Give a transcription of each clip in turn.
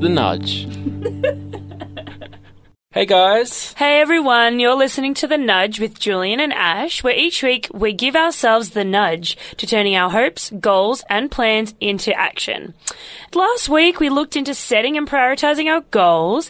The Nudge. hey guys. Hey everyone, you're listening to The Nudge with Julian and Ash, where each week we give ourselves the nudge to turning our hopes, goals, and plans into action. Last week we looked into setting and prioritizing our goals,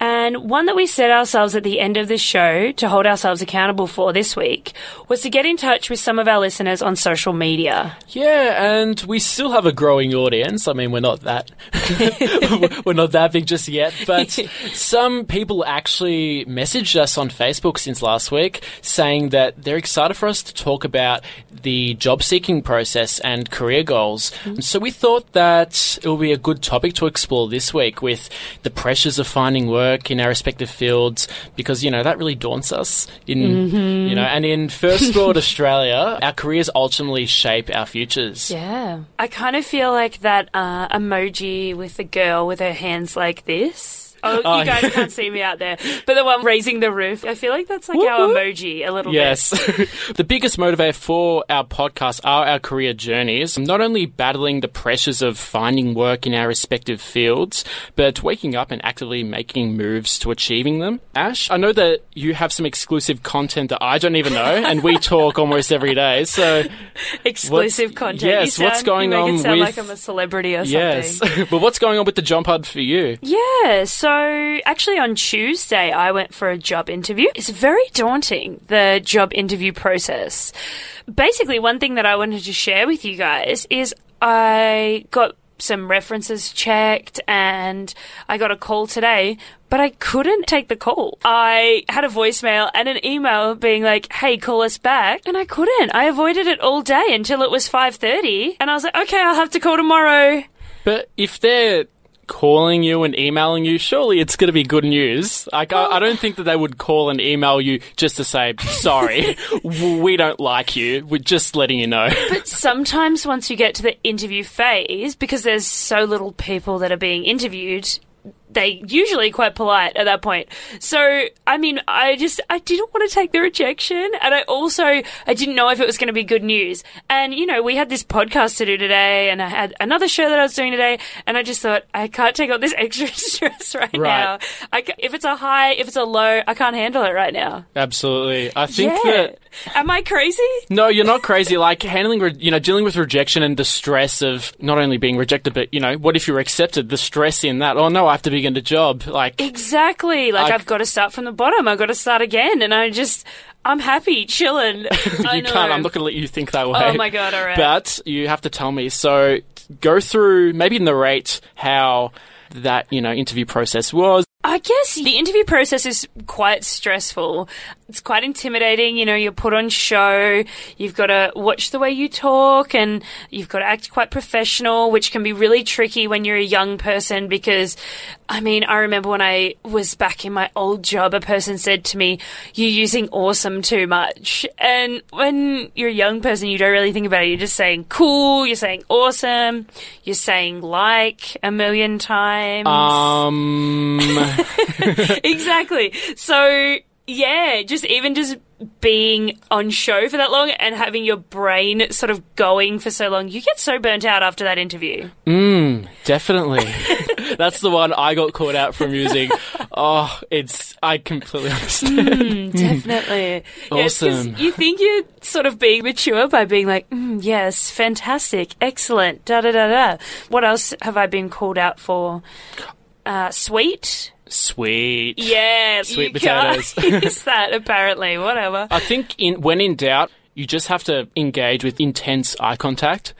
and one that we set ourselves at the end of the show to hold ourselves accountable for this week was to get in touch with some of our listeners on social media. Yeah, and we still have a growing audience. I mean, we're not that we're not that big just yet, but some people actually messaged us on Facebook since last week saying that they're excited for us to talk about the job seeking process and career goals. Mm-hmm. So we thought that it would be a good topic to explore this week with the pressures of finding work work in our respective fields because you know that really daunts us in mm-hmm. you know and in first world Australia our careers ultimately shape our futures yeah I kind of feel like that uh, emoji with the girl with her hands like this Oh, oh, you oh, guys can't see me out there. But the one raising the roof, I feel like that's like our emoji a little yes. bit. Yes. the biggest motivator for our podcast are our career journeys, not only battling the pressures of finding work in our respective fields, but waking up and actively making moves to achieving them. Ash, I know that you have some exclusive content that I don't even know, and we talk almost every day. So exclusive content. Yes, sound, what's going on? with, like I'm a celebrity or something. Yes, but what's going on with the jump hub for you? Yeah, so so, actually, on Tuesday, I went for a job interview. It's very daunting, the job interview process. Basically, one thing that I wanted to share with you guys is I got some references checked and I got a call today, but I couldn't take the call. I had a voicemail and an email being like, "Hey, call us back." And I couldn't. I avoided it all day until it was 5:30, and I was like, "Okay, I'll have to call tomorrow." But if they're calling you and emailing you, surely it's going to be good news. Like, I, I, don't think that they would call and email you just to say, sorry, we don't like you. We're just letting you know. But sometimes once you get to the interview phase, because there's so little people that are being interviewed, they usually quite polite at that point. So, I mean, I just, I didn't want to take the rejection. And I also, I didn't know if it was going to be good news. And, you know, we had this podcast to do today and I had another show that I was doing today. And I just thought, I can't take on this extra stress right, right. now. I, if it's a high, if it's a low, I can't handle it right now. Absolutely. I think yeah. that. Am I crazy? No, you're not crazy. like handling, re- you know, dealing with rejection and the stress of not only being rejected, but, you know, what if you're accepted? The stress in that. Oh no, I have to be a job. Like exactly. Like I, have got to start from the bottom. I've got to start again, and I just. I'm happy, chilling. you can't. I'm not going to let you think that way. Oh my god! All right. But you have to tell me. So go through, maybe narrate how that you know interview process was. I guess the interview process is quite stressful. It's quite intimidating. You know, you're put on show. You've got to watch the way you talk and you've got to act quite professional, which can be really tricky when you're a young person because, I mean, I remember when I was back in my old job, a person said to me, you're using awesome too much. And when you're a young person, you don't really think about it. You're just saying cool. You're saying awesome. You're saying like a million times. Um. exactly. So yeah, just even just being on show for that long and having your brain sort of going for so long, you get so burnt out after that interview. Mm, definitely. That's the one I got caught out from using. oh, it's I completely understand. Mm, definitely. awesome. you think you're sort of being mature by being like, mm, yes, fantastic, excellent, da da da da. What else have I been called out for? Uh, sweet Sweet. Yeah, sweet potatoes. use that apparently. Whatever. I think in when in doubt, you just have to engage with intense eye contact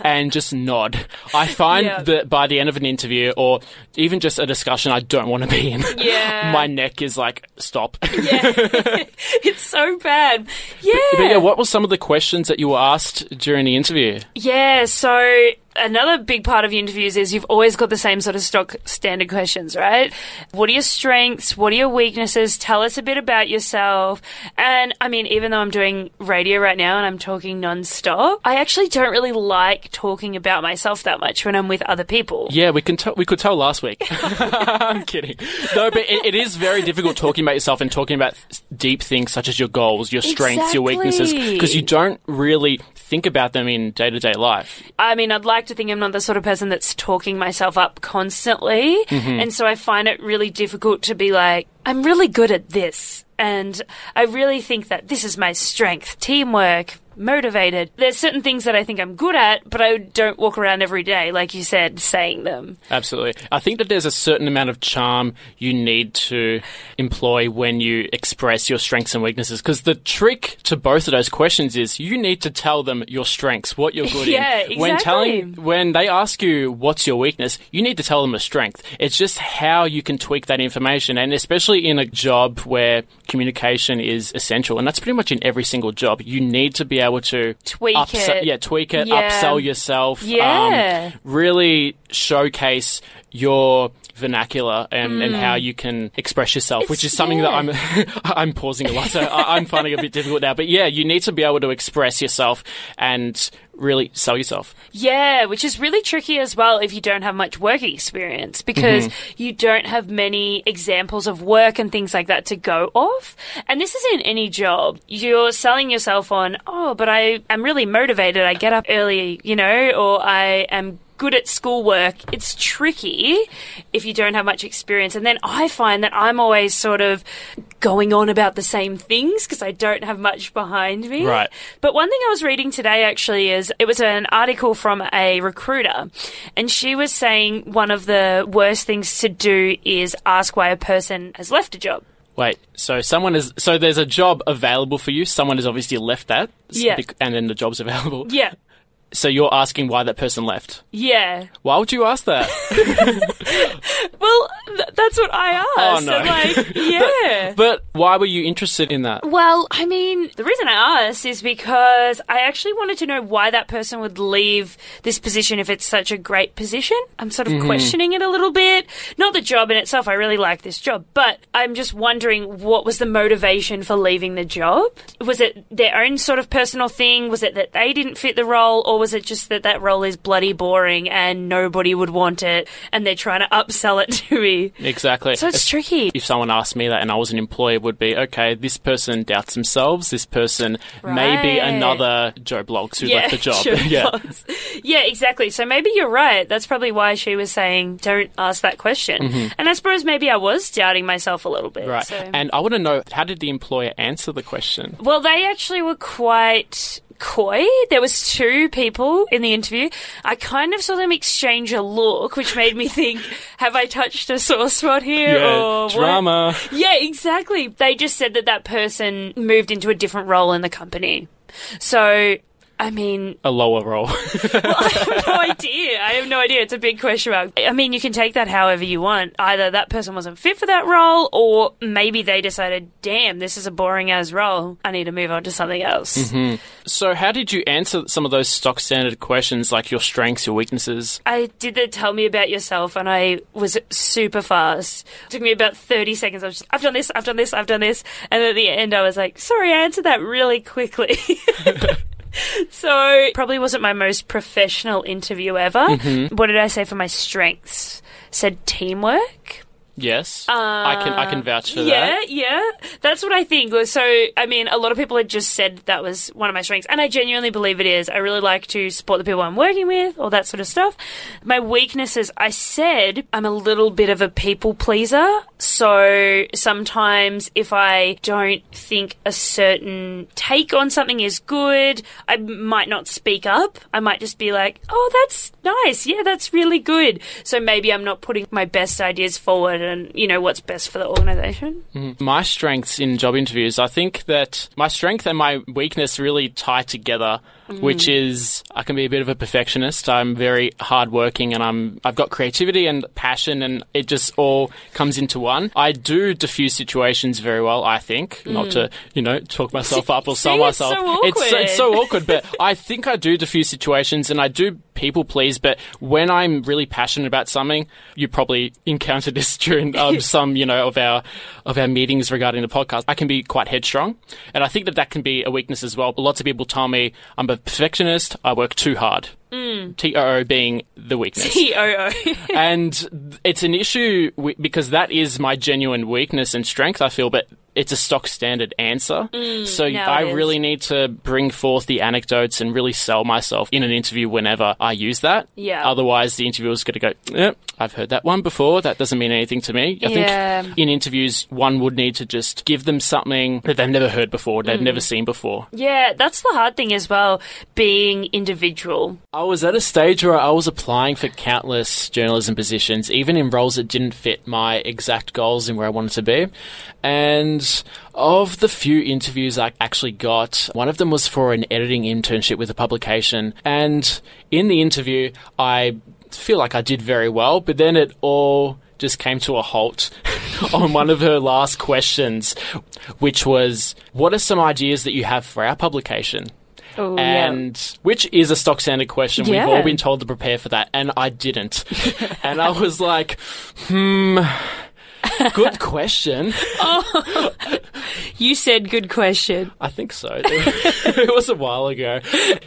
and just nod. I find yeah. that by the end of an interview or even just a discussion I don't want to be in, yeah. my neck is like, stop. Yeah. it's so bad. Yeah. But, but yeah, what were some of the questions that you were asked during the interview? Yeah, so another big part of interviews is you've always got the same sort of stock standard questions, right? What are your strengths? What are your weaknesses? Tell us a bit about yourself. And I mean, even though I'm doing radio right now and I'm talking non-stop, I actually don't really like talking about myself that much when I'm with other people. Yeah, we can tell. We could tell last week. I'm kidding. No, but it, it is very difficult talking about yourself and talking about deep things such as your goals, your strengths, exactly. your weaknesses, because you don't really think about them in day to day life. I mean, I'd like like to think I'm not the sort of person that's talking myself up constantly. Mm-hmm. And so I find it really difficult to be like, I'm really good at this. And I really think that this is my strength teamwork, motivated. There's certain things that I think I'm good at, but I don't walk around every day, like you said, saying them. Absolutely. I think that there's a certain amount of charm you need to employ when you express your strengths and weaknesses. Because the trick to both of those questions is you need to tell them your strengths, what you're good Yeah, in. When exactly. telling, when they ask you what's your weakness, you need to tell them a strength. It's just how you can tweak that information, and especially in a job where communication is essential, and that's pretty much in every single job. You need to be able to Tweak upse- it. yeah, tweak it, Yeah. upsell yourself, Yeah. um, really showcase your vernacular and, and Mm. how you can express yourself, which is something that I'm I'm pausing a lot, so I, I'm finding it a bit difficult now. But yeah, you need to be able to express yourself and really sell yourself. Yeah, which is really tricky as well if you don't have much work experience because mm-hmm. you don't have many examples of work and things like that to go off. And this isn't any job. You're selling yourself on, oh, but I am really motivated. I get up early, you know, or I am good at schoolwork. It's tricky if you don't have much experience. And then I find that I'm always sort of going on about the same things because I don't have much behind me. Right. But one thing I was reading today actually is it was an article from a recruiter, and she was saying one of the worst things to do is ask why a person has left a job. Wait, so someone is so there's a job available for you. Someone has obviously left that, Yeah. and then the job's available. Yeah. So you're asking why that person left. Yeah. Why would you ask that? Well, th- that's what I asked. Oh, no. Like, yeah. but why were you interested in that? Well, I mean, the reason I asked is because I actually wanted to know why that person would leave this position if it's such a great position. I'm sort of Mm-hmm. questioning it a little bit. Not the job in itself, I really like this job, but I'm just wondering what was the motivation for leaving the job? Was it their own sort of personal thing? Was it that they didn't fit the role? Or was it just that that role is bloody boring and nobody would want it and they're trying to upsell it to me? Exactly. So it's tricky. if someone asked me that and I was an employer, it would be okay. This person doubts themselves. This person may be another Joe Bloggs who left the job. sure yeah, yeah, exactly. So maybe you're right. That's probably why she was saying, "Don't ask that question." And I suppose maybe I was doubting myself a little bit. Mm-hmm. right. So. And I want to know how did the employer answer the question? well, they actually were quite coy. There was two people in the interview. I kind of saw them exchange a look, which made me think, "Have I touched a sore spot here?" or what? drama. Yeah, exactly. They just said that that person moved into a different role in the company. So. I mean, A lower role. I have no idea. I have no idea. It's a big question mark. I mean, you can take that however you want. Either that person wasn't fit for that role, or maybe they decided, damn, this is a boring as role. I need to move on to something else. Mm-hmm. so how did you answer some of those stock standard questions like your strengths, your weaknesses? I did the tell me about yourself, and I was super fast. It took me about 30 seconds. I was just, I've done this, I've done this, I've done this. And at the end, I was like, sorry, I answered that really quickly. so, probably wasn't my most professional interview ever. Mm-hmm. What did I say for my strengths? Said teamwork. Yes, I can I can um, vouch for yeah, that. Yeah, yeah. That's what I think. So, I mean, a lot of people had just said that was one of my strengths, and I genuinely believe it is. I really like to support the people I'm working with, all that sort of stuff. My weaknesses, I said I'm a little bit of a people pleaser. So sometimes if I don't think a certain take on something is good, I might not speak up. I might just be like, oh, that's nice. Yeah, that's really good. So maybe I'm not putting my best ideas forward and, you know, what's best for the organization. Mm-hmm. My strengths in job interviews, I think that my strength and my weakness really tie together, which is I can be a bit of a perfectionist. I'm very hardworking and I'm I've got creativity and passion and it just all comes into one. I do diffuse situations very well, I think. Not to, you know, talk myself up or sell it's so myself. it's so, it's so awkward, but I think I do diffuse situations and I do people please, but when I'm really passionate about something, you probably encountered this during um, some, you know, of our of our meetings regarding the podcast. I can be quite headstrong, and I think that that can be a weakness as well. But lots of people tell me I'm a perfectionist. I work too hard. Mm. T O O being the weakness TOO. and it's an issue because that is my genuine weakness and strength. I feel, but it's a stock standard answer. so now I really need to bring forth the anecdotes and really sell myself in an interview whenever I use that. Yeah. Otherwise, the interviewer's going to go, yep, I've heard that one before. That doesn't mean anything to me. I Yeah. think in interviews, one would need to just give them something that they've never heard before, they've Mm. never seen before. Yeah, that's the hard thing as well, being individual. I was at a stage where I was applying for countless journalism positions, even in roles that didn't fit my exact goals and where I wanted to be. And of the few interviews I actually got, one of them was for an editing internship with a publication. And in the interview, I feel like I did very well, but then it all just came to a halt on one of her last questions, which was, What are some ideas that you have for our publication? Oh, and which is a stock standard question. Yeah. We've all been told to prepare for that, and I didn't. and I was like, hmm. Good question. Oh, you said good question. I think so. it was a while ago.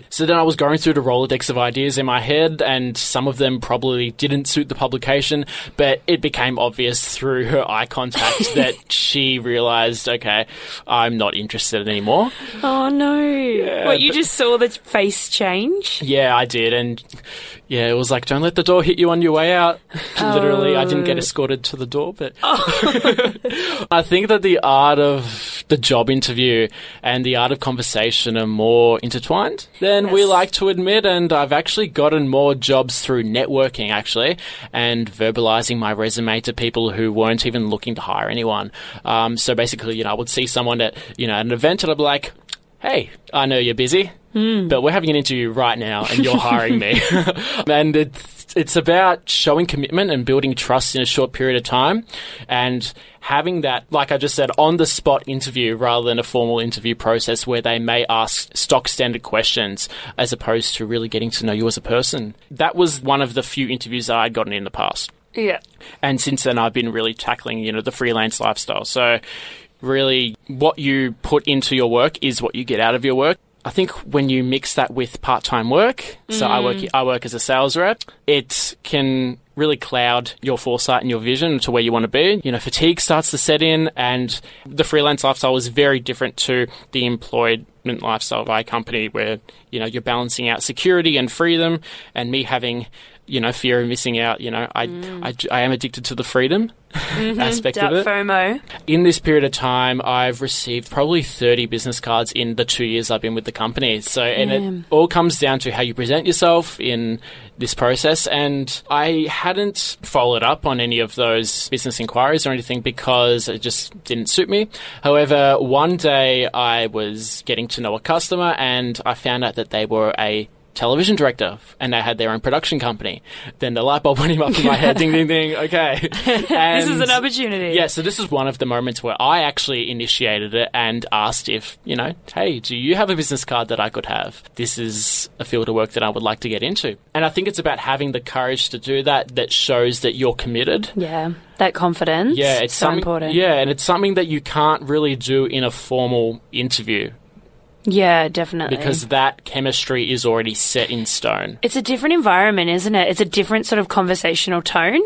So then I was going through the Rolodex of ideas in my head, and some of them probably didn't suit the publication, but it became obvious through her eye contact that she realized, okay, I'm not interested anymore. Oh no. what, you but- just saw the face change? Yeah, I did, and yeah, it was like, don't let the door hit you on your way out. Literally, I didn't get Oh. escorted to the door, but oh, I think that the art of the job interview and the art of conversation are more intertwined than we like to admit, and I've actually gotten more jobs through networking, actually, and verbalizing my resume to people who weren't even looking to hire anyone. Um, so basically, you know, I would see someone at, you know, at an event and I'd be like, hey, I know you're busy, Mm. but we're having an interview right now and you're hiring me. and it's, it's about showing commitment and building trust in a short period of time and having that, like I just said, on the spot interview rather than a formal interview process where they may ask stock standard questions as opposed to really getting to know you as a person. That was one of the few interviews that I'd gotten in the past Yeah. and since then I've been really tackling you know the freelance lifestyle. So really, what you put into your work is what you get out of your work. I think when you mix that with part-time work, so I work mm. I work as a sales rep, it can really cloud your foresight and your vision to where you want to be. You know, fatigue starts to set in, and the freelance lifestyle is very different to the employment lifestyle by a company where you know you're balancing out security and freedom, and me having you know fear of missing out. You know, I mm. I, I am addicted to the freedom mm-hmm. aspect That of it. FOMO. In this period of time, I've received probably 30 business cards in the two years I've been with the company. So, and it all comes down to how you present yourself in this process. And I hadn't followed up on any of those business inquiries or anything because it just didn't suit me. However, one day I was getting to know a customer and I found out that they were a television director and they had their own production company. Then the light bulb went up in my head. ding, ding, ding. Okay. This is an opportunity. yeah, so this is one of the moments where I actually initiated it and asked if, you know, hey, do you have a business card that I could have? This is a field of work that I would like to get into. And I think it's about having the courage to do that that shows that you're committed. Yeah. That confidence. Yeah, it's so important. Yeah, and it's something that you can't really do in a formal interview Yeah, definitely. because that chemistry is already set in stone. It's a different environment, isn't it? It's a different sort of conversational tone.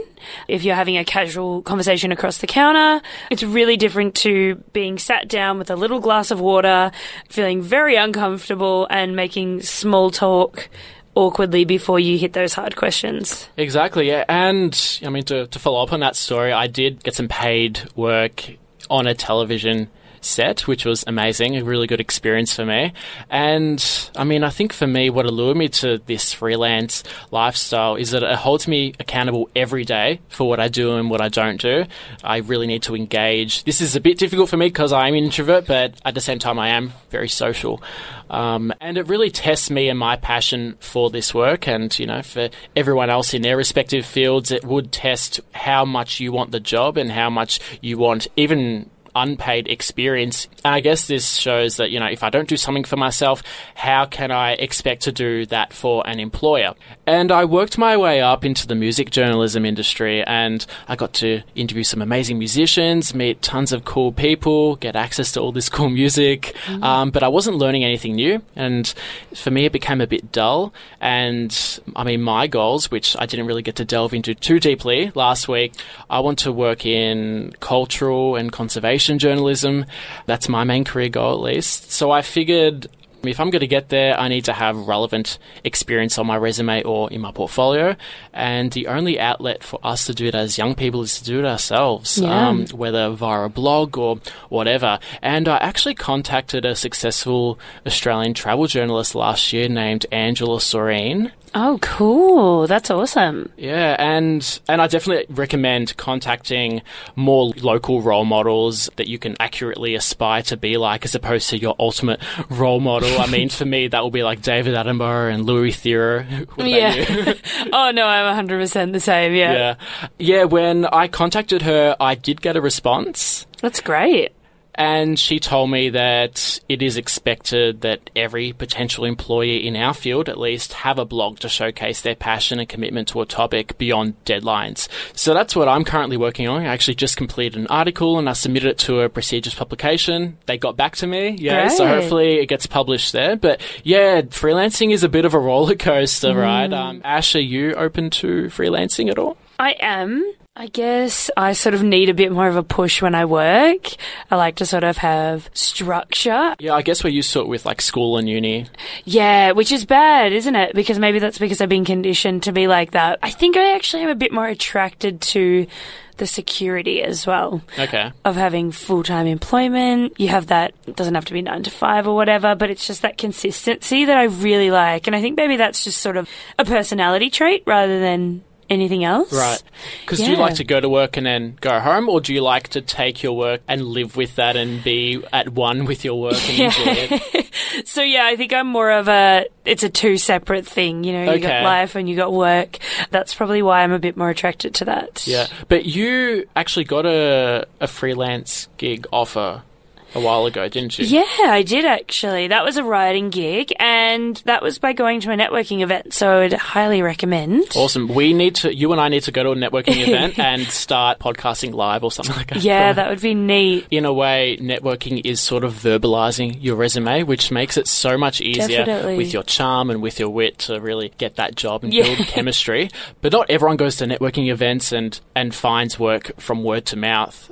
If you're having a casual conversation across the counter, it's really different to being sat down with a little glass of water, feeling very uncomfortable and making small talk awkwardly before you hit those hard questions. Exactly, yeah. And I mean, to, to follow up on that story, I did get some paid work on a television set, which was amazing, a really good experience for me. And I mean, I think for me, what allured me to this freelance lifestyle is that it holds me accountable every day for what I do and what I don't do. I really need to engage. This is a bit difficult for me because I'm an introvert, but at the same time, I am very social. Um, and it really tests me and my passion for this work. And, you know, for everyone else in their respective fields, it would test how much you want the job and how much you want even unpaid experience. And I guess this shows that, you know, if I don't do something for myself, how can I expect to do that for an employer? And I worked my way up into the music journalism industry and I got to interview some amazing musicians, meet tons of cool people, get access to all this cool music. Um, but I wasn't learning anything new. And for me, it became a bit dull. And I mean, my goals, which I didn't really get to delve into too deeply last week, I want to work in cultural and conservation journalism. That's my main career goal, at least. So I figured if I'm going to get there, I need to have relevant experience on my resume or in my portfolio. And the only outlet for us to do it as young people is to do it ourselves, Yeah. um, whether via a blog or whatever. And I actually contacted a successful Australian travel journalist last year named Angela Soreen. Oh, cool. That's awesome. Yeah, and and I definitely recommend contacting more local role models that you can accurately aspire to be like, as opposed to your ultimate role model. I mean, for me, that will be like David Attenborough and Louis Theroux. What about you? Yeah. oh, no, I'm 100% the same. Yeah. yeah, yeah. When I contacted her, I did get a response. That's great. And she told me that it is expected that every potential employee in our field, at least, have a blog to showcase their passion and commitment to a topic beyond deadlines. So that's what I'm currently working on. I actually just completed an article and I submitted it to a prestigious publication. They got back to me. Yeah. So hopefully it gets published there. But yeah, freelancing is a bit of a roller coaster, right? Um, Ash, are you open to freelancing at all? I am. I guess I sort of need a bit more of a push when I work. I like to sort of have structure. Yeah, I guess we're used to it with like school and uni. Yeah, which is bad, isn't it? Because maybe that's because I've been conditioned to be like that. I think I actually am a bit more attracted to the security as well. Okay. of having full time employment. You have that, it doesn't have to be nine to five or whatever, but it's just that consistency that I really like. And I think maybe that's just sort of a personality trait rather than anything else. Right. Because do you like to go to work and then go home, or do you like to take your work and live with that and be at one with your work and enjoy it? So yeah, I think I'm more of a, it's a two separate thing. You know, you got Okay. life and you got work. That's probably why I'm a bit more attracted to that. Yeah. But you actually got a, a freelance gig offer a while ago, didn't you? Yeah, I did actually. That was a writing gig, and that was by going to a networking event. So I'd highly recommend. Awesome. We need to, you and I need to go to a networking event and start podcasting live or something like that. Yeah, that would be neat. in a way, networking is sort of verbalizing your resume, which makes it so much easier Definitely. with your charm and with your wit to really get that job and Yeah. build chemistry. But not everyone goes to networking events and, and finds work from word to mouth.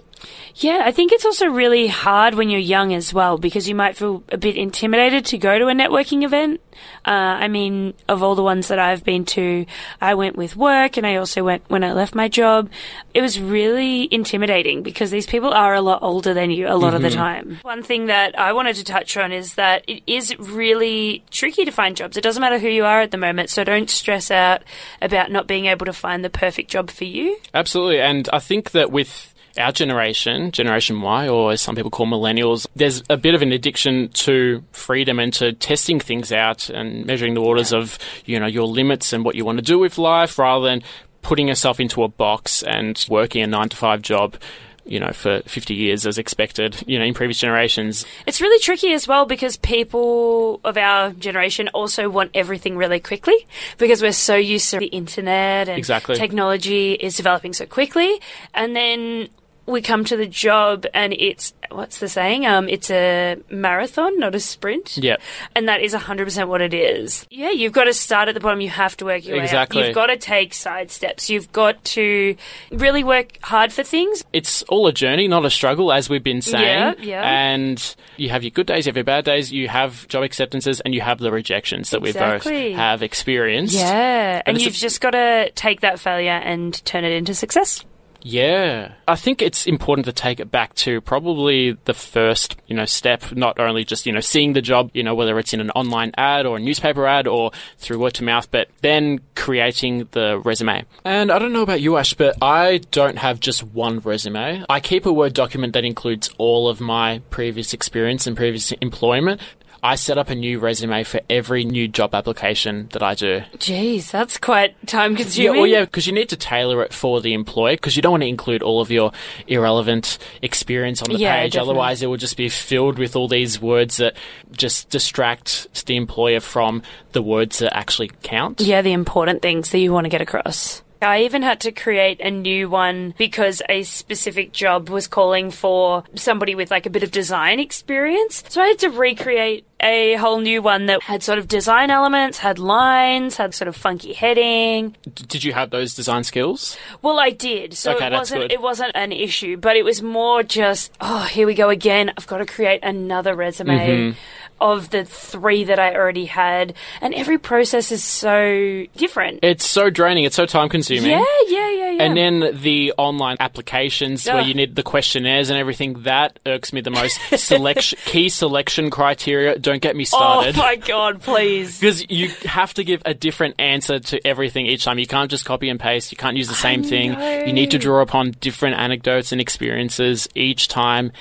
Yeah, I think it's also really hard when you're young as well because you might feel a bit intimidated to go to a networking event. Uh, I mean, of all the ones that I've been to, I went with work and I also went when I left my job. It was really intimidating because these people are a lot older than you a lot of the time. One thing that I wanted to touch on is that it is really tricky to find jobs. It doesn't matter who you are at the moment, so don't stress out about not being able to find the perfect job for you. Absolutely. And I think that with our generation, Generation Y, or as some people call millennials, there's a bit of an addiction to freedom and to testing things out and measuring the waters of, you know, your limits and what you want to do with life rather than putting yourself into a box and working a nine to five job. You know, for 50 years as expected, you know, in previous generations. It's really tricky as well because people of our generation also want everything really quickly because we're so used to the internet and Exactly. technology is developing so quickly. And then we come to the job and it's, what's the saying? Um, it's a marathon, not a sprint. Yeah. And that is 100% what it is. Yeah, you've got to start at the bottom. You have to work your way up. Exactly. You've got to take side steps. You've got to really work hard for things. it's all a journey, not a struggle, as we've been saying. Yeah, yeah. And you have your good days, you have your bad days, you have job acceptances, and you have the rejections that we Exactly. both have experienced. Yeah, and it's a- you've just got to take that failure and turn it into success. Yeah. I think it's important to take it back to probably the first, you know, step, not only just, you know, seeing the job, you know, whether it's in an online ad or a newspaper ad or through word to mouth, but then creating the resume. And I don't know about you, Ash, but I don't have just one resume. I keep a Word document that includes all of my previous experience and previous employment. I set up a new resume for every new job application that I do. Jeez, that's quite time Yeah, consuming. well, yeah, because you need to tailor it for the employer because you don't want to include all of your irrelevant experience on the Yeah, page. definitely. Otherwise, it will just be filled with all these words that just distract the employer from the words that actually count. Yeah, the important things that you want to get across. I even had to create a new one because a specific job was calling for somebody with like a bit of design experience. So I had to recreate a whole new one that had sort of design elements, had lines, had sort of funky heading. D- did you have those design skills? Well, I did, so Okay, it wasn't good. it wasn't an issue, but it was more just oh, here we go again. I've got to create another resume Mm-hmm. Of the three that I already had, and every process is so different. It's so draining. It's so time consuming. yeah, yeah, yeah, yeah. And then the online applications where you need the questionnaires and everything, that irks me the most. Selection, key selection criteria, don't get me started. oh my god, please. Because you have to give a different answer to everything each time. You can't just copy and paste. You can't use the same thing. You need to draw upon different anecdotes and experiences each time.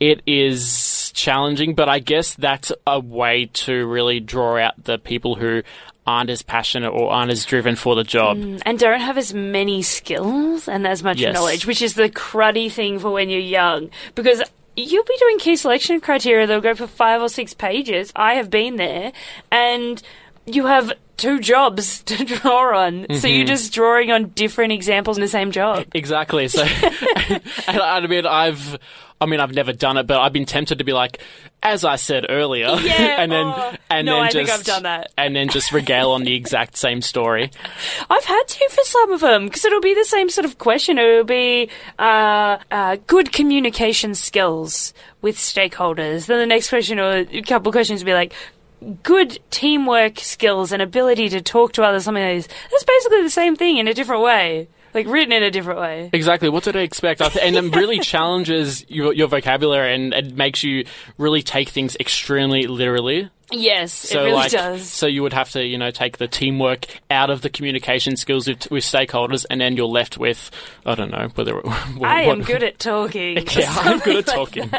It is challenging, but I guess that's a way to really draw out the people who aren't as passionate or aren't as driven for the job. Mm, and don't have as many skills and as much Yes. knowledge, which is the cruddy thing for when you're young. Because you'll be doing key selection criteria that'll go for five or six pages. I have been there, and you have two jobs to draw on. So Mm-hmm. you're just drawing on different examples in the same job. Exactly. So, and I mean, I've, I mean, I've never done it, but I've been tempted to be like, as I said earlier, Yeah, and then, oh, and no, then I just, think I've done that. and then just regale on the exact same story. I've had to for some of them because it'll be the same sort of question. It'll be uh, uh, good communication skills with stakeholders. Then the next question or a couple of questions will be like good teamwork skills and ability to talk to others. Something like this. That's basically the same thing in a different way, like written in a different way. Exactly. What did I expect? And it really challenges your, your vocabulary and it makes you really take things extremely literally. Yes, So it really like, does. so you would have to, you know, take the teamwork out of the communication skills with, with stakeholders, and then you're left with, I don't know, whether I am good at talking. Yeah, I'm good at like talking.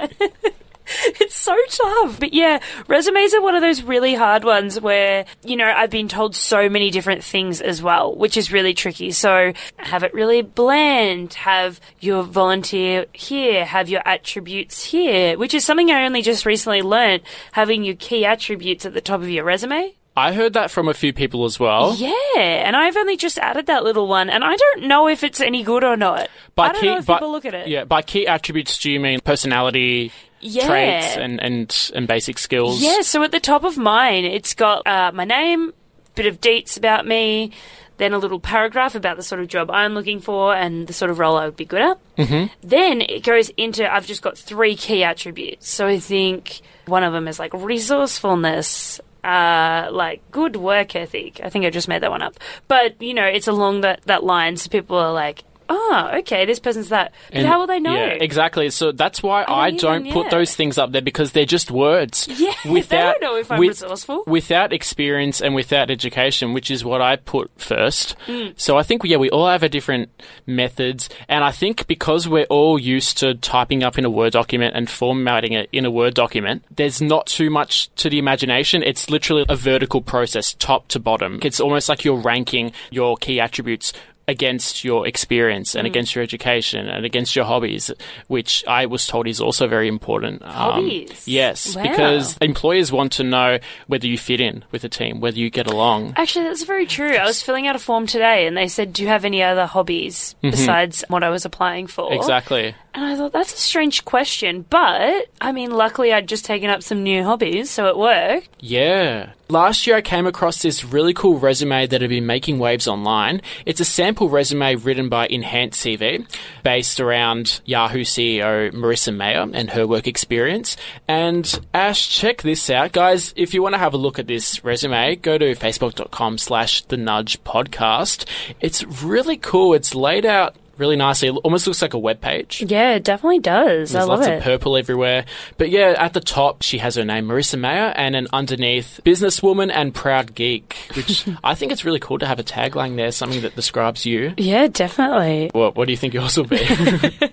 It's so tough. But yeah, resumes are one of those really hard ones where, you know, I've been told so many different things as well, which is really tricky. So have it really bland, have your volunteer here, have your attributes here, which is something I only just recently learned, having your key attributes at the top of your resume. I heard that from a few people as well. Yeah, and I've only just added that little one, and I don't know if it's any good or not. I don't know if by- people look at it. Yeah, by key attributes, do you mean personality Yeah. traits and, and, and basic skills? Yeah, so at the top of mine, it's got uh, my name, bit of deets about me, then a little paragraph about the sort of job I'm looking for and the sort of role I would be good at. Mm-hmm. Then it goes into I've just got three key attributes. So I think one of them is like resourcefulness. Uh, like good work ethic. I think I just made that one up, but you know, it's along that that line. So people are like, "Oh, okay, this person's that." But And- how will they know? Yeah, exactly. So that's why I, don't don't even- put yeah. those things up there because they're just words. Yeah, they don't know if I'm resourceful. Without experience and without education, which is what I put first. Mm. So I think, yeah, we all have a different methods. And I think because we're all used to typing up in a Word document and formatting it in a Word document, there's not too much to the imagination. It's literally a vertical process, top to bottom. It's almost like you're ranking your key attributes against your experience Mm. and against your education and against your hobbies, which I was told is also very important. Um, Hobbies? yes, Wow. because employers want to know whether you fit in with a team, whether you get along. Actually, that's very true. I was filling out a form today and they said, Do you have any other hobbies besides what I was applying for? Mm-hmm. Exactly. And I thought, That's a strange question. But, I mean, luckily I'd just taken up some new hobbies, so it worked. Yeah. Last year I came across this really cool resume that had been making waves online. It's a sample resume written by Enhance CV, based around Yahoo CEO Marissa Mayer and her work experience. And Ash, check this out. Guys, if you want to have a look at this resume, go to facebook.com slash the nudge podcast. It's really cool. It's laid out really nicely. It almost looks like a web page. Yeah, it definitely does. There's lots of purple everywhere. But yeah, at the top, she has her name, Marissa Mayer, and then underneath, businesswoman and proud geek, which I think it's really cool to have a tagline there, something that describes you. yeah, definitely. What, what do you think yours will be?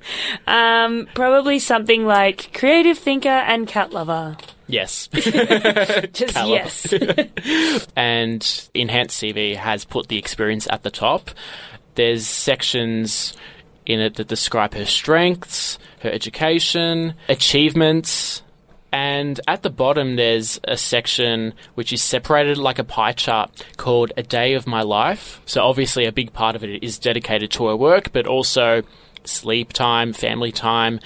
Um, probably something like creative thinker and cat lover. yes. Just yes. and Enhance CV has put the experience at the top. There's sections in it that describe her strengths, her education, achievements, And at the bottom, there's a section which is separated like a pie chart called A Day of My Life. So, obviously, a big part of it is dedicated to her work, but also sleep time, family time.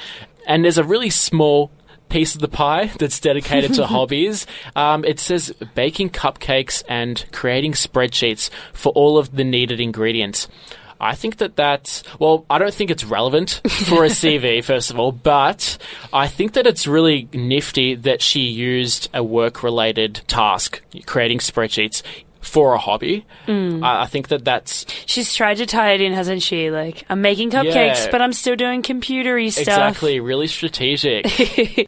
And there's a really small piece of the pie that's dedicated to hobbies. Um, it says baking cupcakes and creating spreadsheets for all of the needed ingredients. I think that that's, well, I don't think it's relevant for a CV, first of all, but I think that it's really nifty that she used a work related task, creating spreadsheets, for a hobby. Mm. I, I think that that's She's tried to tie it in, hasn't she? Like, I'm making cupcakes, Yeah. but I'm still doing computery stuff. Exactly, really strategic.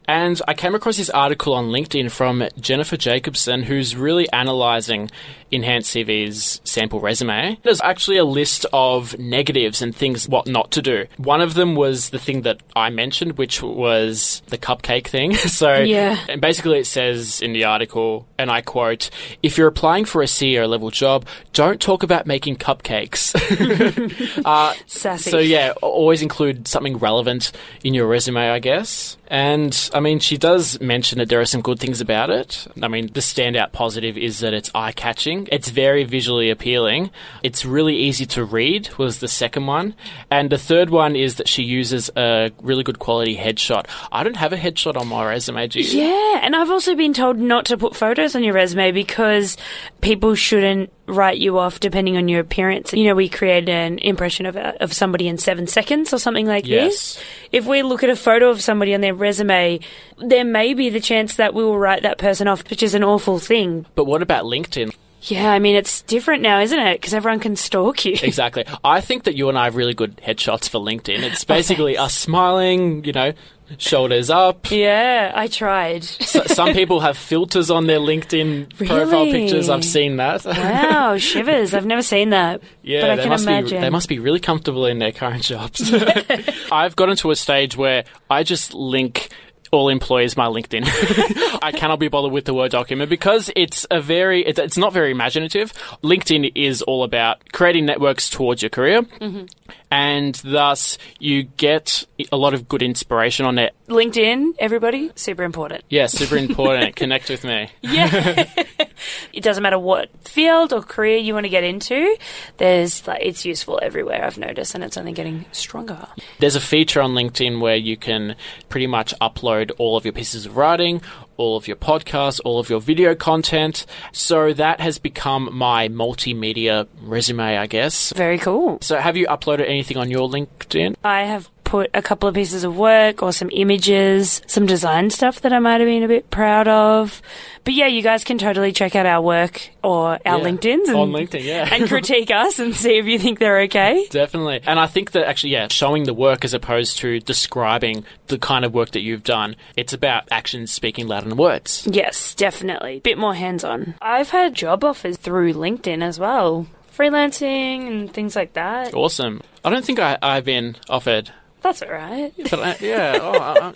and I came across this article on LinkedIn from Jennifer Jacobson, who's really analysing Enhance CV's sample resume. There's actually a list of negatives and things what not to do. One of them was the thing that I mentioned, which was the cupcake thing. so, Yeah. and basically it says in the article, and I quote, if you're applying for a CEO level job, don't talk about making cupcakes. uh, Sassy. so yeah, always include something relevant in your resume, I guess. And I mean, she does mention that there are some good things about it. I mean, the standout positive is that it's eye catching. It's very visually appealing. It's really easy to read, was the second one. And the third one is that she uses a really good quality headshot. I don't have a headshot on my resume, do you? Yeah, and I've also been told not to put photos on your resume because people shouldn't write you off depending on your appearance. You know, we create an impression of uh, of somebody in seven seconds or something like Yes. this. If we look at a photo of somebody on their resume, there may be the chance that we will write that person off, which is an awful thing. But what about LinkedIn? Yeah, I mean, it's different now, isn't it? Because everyone can stalk you. Exactly. I think that you and I have really good headshots for LinkedIn. It's basically oh, us smiling, you know, shoulders up. yeah, I tried. So, some people have filters on their LinkedIn profile pictures. I've seen that. Wow, shivers. I've never seen that. Yeah, but I they can must imagine. be they must be really comfortable in their current jobs. I've gotten to a stage where I just link all employees my LinkedIn. I cannot be bothered with the Word document because it's a very it's, it's not very imaginative. LinkedIn is all about creating networks towards your career. Mm-hmm. And thus, you get a lot of good inspiration on it. LinkedIn, everybody, super important. Yeah, super important. Connect with me. Yeah. it doesn't matter what field or career you want to get into. There's like it's useful everywhere. I've noticed, and it's only getting stronger. There's a feature on LinkedIn where you can pretty much upload all of your pieces of writing, all of your podcasts, all of your video content. So that has become my multimedia resume, I guess. Very cool. So have you uploaded anything on your LinkedIn? I have put a couple of pieces of work or some images, some design stuff that I might have been a bit proud of. But yeah, you guys can totally check out our work or our Yeah. LinkedIn's and, On LinkedIn, yeah. and critique us and see if you think they're okay. Definitely. And I think that actually, yeah, showing the work as opposed to describing the kind of work that you've done, it's about actions speaking louder than words. Yes, definitely. Bit more hands on. I've had job offers through LinkedIn as well. Freelancing and things like that. Awesome. I don't think I, I've been offered, That's all right. but I, yeah. Oh, I,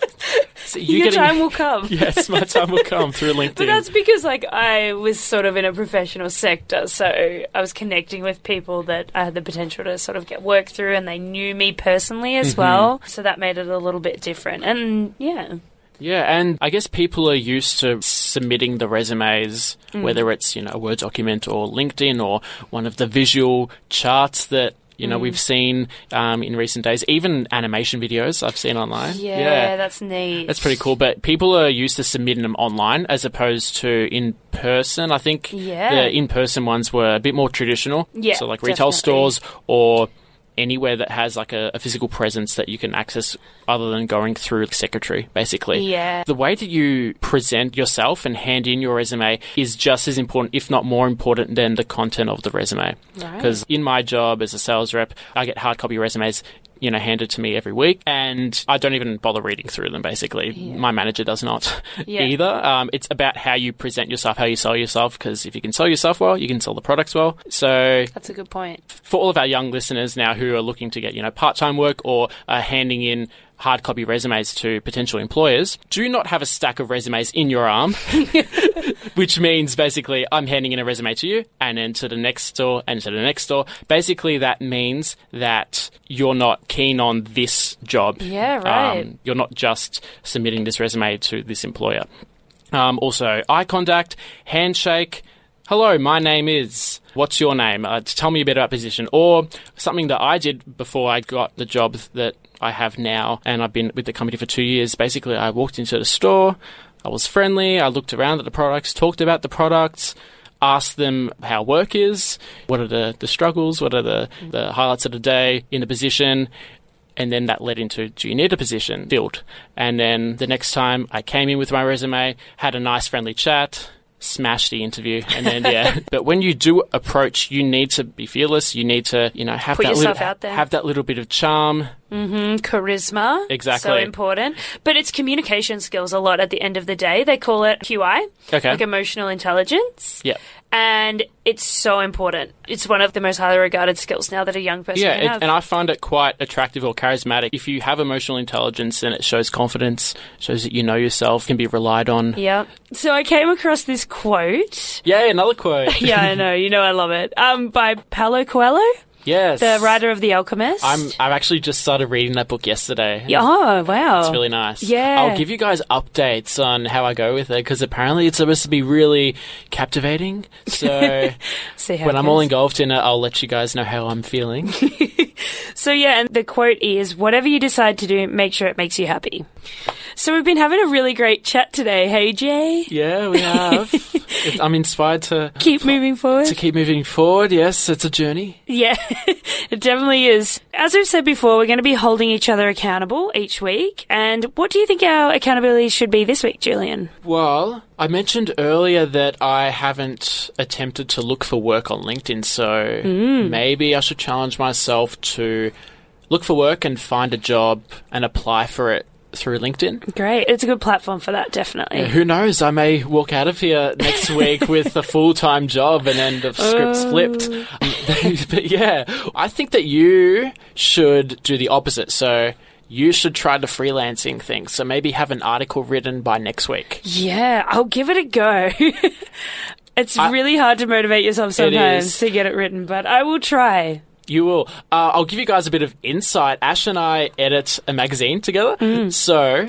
so you Your getting- time will come. yes, my time will come through LinkedIn. But that's because like I was sort of in a professional sector, so I was connecting with people that I had the potential to sort of get work through and they knew me personally as well. So that made it a little bit different. And yeah. Yeah, and I guess people are used to submitting the resumes, Mm. whether it's, you know, a Word document or LinkedIn or one of the visual charts that, you Mm. know, we've seen um, in recent days, even animation videos I've seen online. Yeah, that's neat. That's pretty cool, but people are used to submitting them online as opposed to in person. I think Yeah. the in person ones were a bit more traditional. Yeah, So, like retail definitely. stores or anywhere that has like a, a physical presence that you can access other than going through the secretary, basically. Yeah. The way that you present yourself and hand in your resume is just as important, if not more important, than the content of the resume. Right. Because in my job as a sales rep, I get hard copy resumes. You know, handed to me every week, and I don't even bother reading through them. Basically, my manager does not Yeah. either. Um, it's about how you present yourself, how you sell yourself. Because if you can sell yourself well, you can sell the products well. So, That's a good point. for all of our young listeners now who are looking to get you know part-time work or are handing in hard copy resumes to potential employers, do not have a stack of resumes in your arm, which means basically I'm handing in a resume to you and then to the next store and to the next store. Basically, that means that you're not keen on this job. Yeah, right. Um, you're not just submitting this resume to this employer. Um, also, eye contact, handshake. Hello, my name is. What's your name? Uh, tell me a bit about position. Or something that I did before I got the job that I have now, and I've been with the company for two years. Basically, I walked into the store, I was friendly, I looked around at the products, talked about the products, asked them how work is, what are the, the struggles, what are the, the highlights of the day in the position, and then that led into do you need a position filled and then the next time i came in with my resume had a nice friendly chat smashed the interview and then yeah but when you do approach you need to be fearless you need to you know have Put that little, out there. have that little bit of charm charisma. Exactly. So important. But it's communication skills a lot at the end of the day. They call it QI, Okay. like emotional intelligence. yeah And it's so important. It's one of the most highly regarded skills now that a young person yeah it, and i find it quite attractive or charismatic if you have emotional intelligence and it shows confidence shows that you know yourself can be relied on yeah. So I came across this quote. yeah another quote Yeah, I know. You know I love it. Um, by Paulo Coelho, yes the writer of The Alchemist. I'm, I've actually just started reading that book yesterday. Oh, wow. It's really nice. Yeah. I'll give you guys updates on how I go with it because apparently it's supposed to be really captivating. So See how when I'm all engulfed in it, I'll let you guys know how I'm feeling. So yeah, and the quote is, "Whatever you decide to do, make sure it makes you happy." So we've been having a really great chat today. Hey Jay, yeah, we have. I'm inspired to keep moving forward. to keep moving forward. Yes, it's a journey. Yeah, it definitely is. As we've said before, we're going to be holding each other accountable each week. And what do you think our accountability should be this week, Julian? Well, I mentioned earlier that I haven't attempted to look for work on LinkedIn, so maybe I should challenge myself to look for work and find a job and apply for it through LinkedIn. Great, it's a good platform for that, definitely. Who knows? I may walk out of here next week with a full time job and then the script's flipped. Um, but yeah, I think that you should do the opposite. So you should try the freelancing thing. So maybe have an article written by next week. Yeah, I'll give it a go. it's I- really hard to motivate yourself sometimes to get it written, but I will try. You will. Uh, I'll give you guys a bit of insight. Ash and I edit a magazine together, so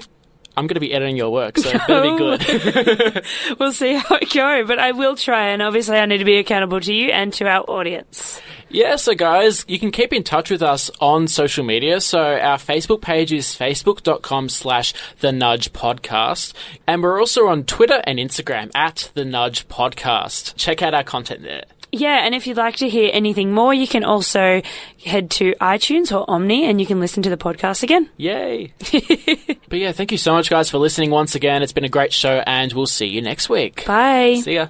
I'm going to be editing your work. So it better be good. We'll see how it goes, but I will try, and obviously I need to be accountable to you and to our audience. Yeah, so guys, you can keep in touch with us on social media. So our Facebook page is facebook.com slash the nudge podcast. And we're also on Twitter and Instagram at the nudge podcast. Check out our content there. Yeah, and if you'd like to hear anything more, you can also head to iTunes or Omny and you can listen to the podcast again. Yay. but yeah, thank you so much guys for listening once again. It's been a great show and we'll see you next week. Bye. See ya.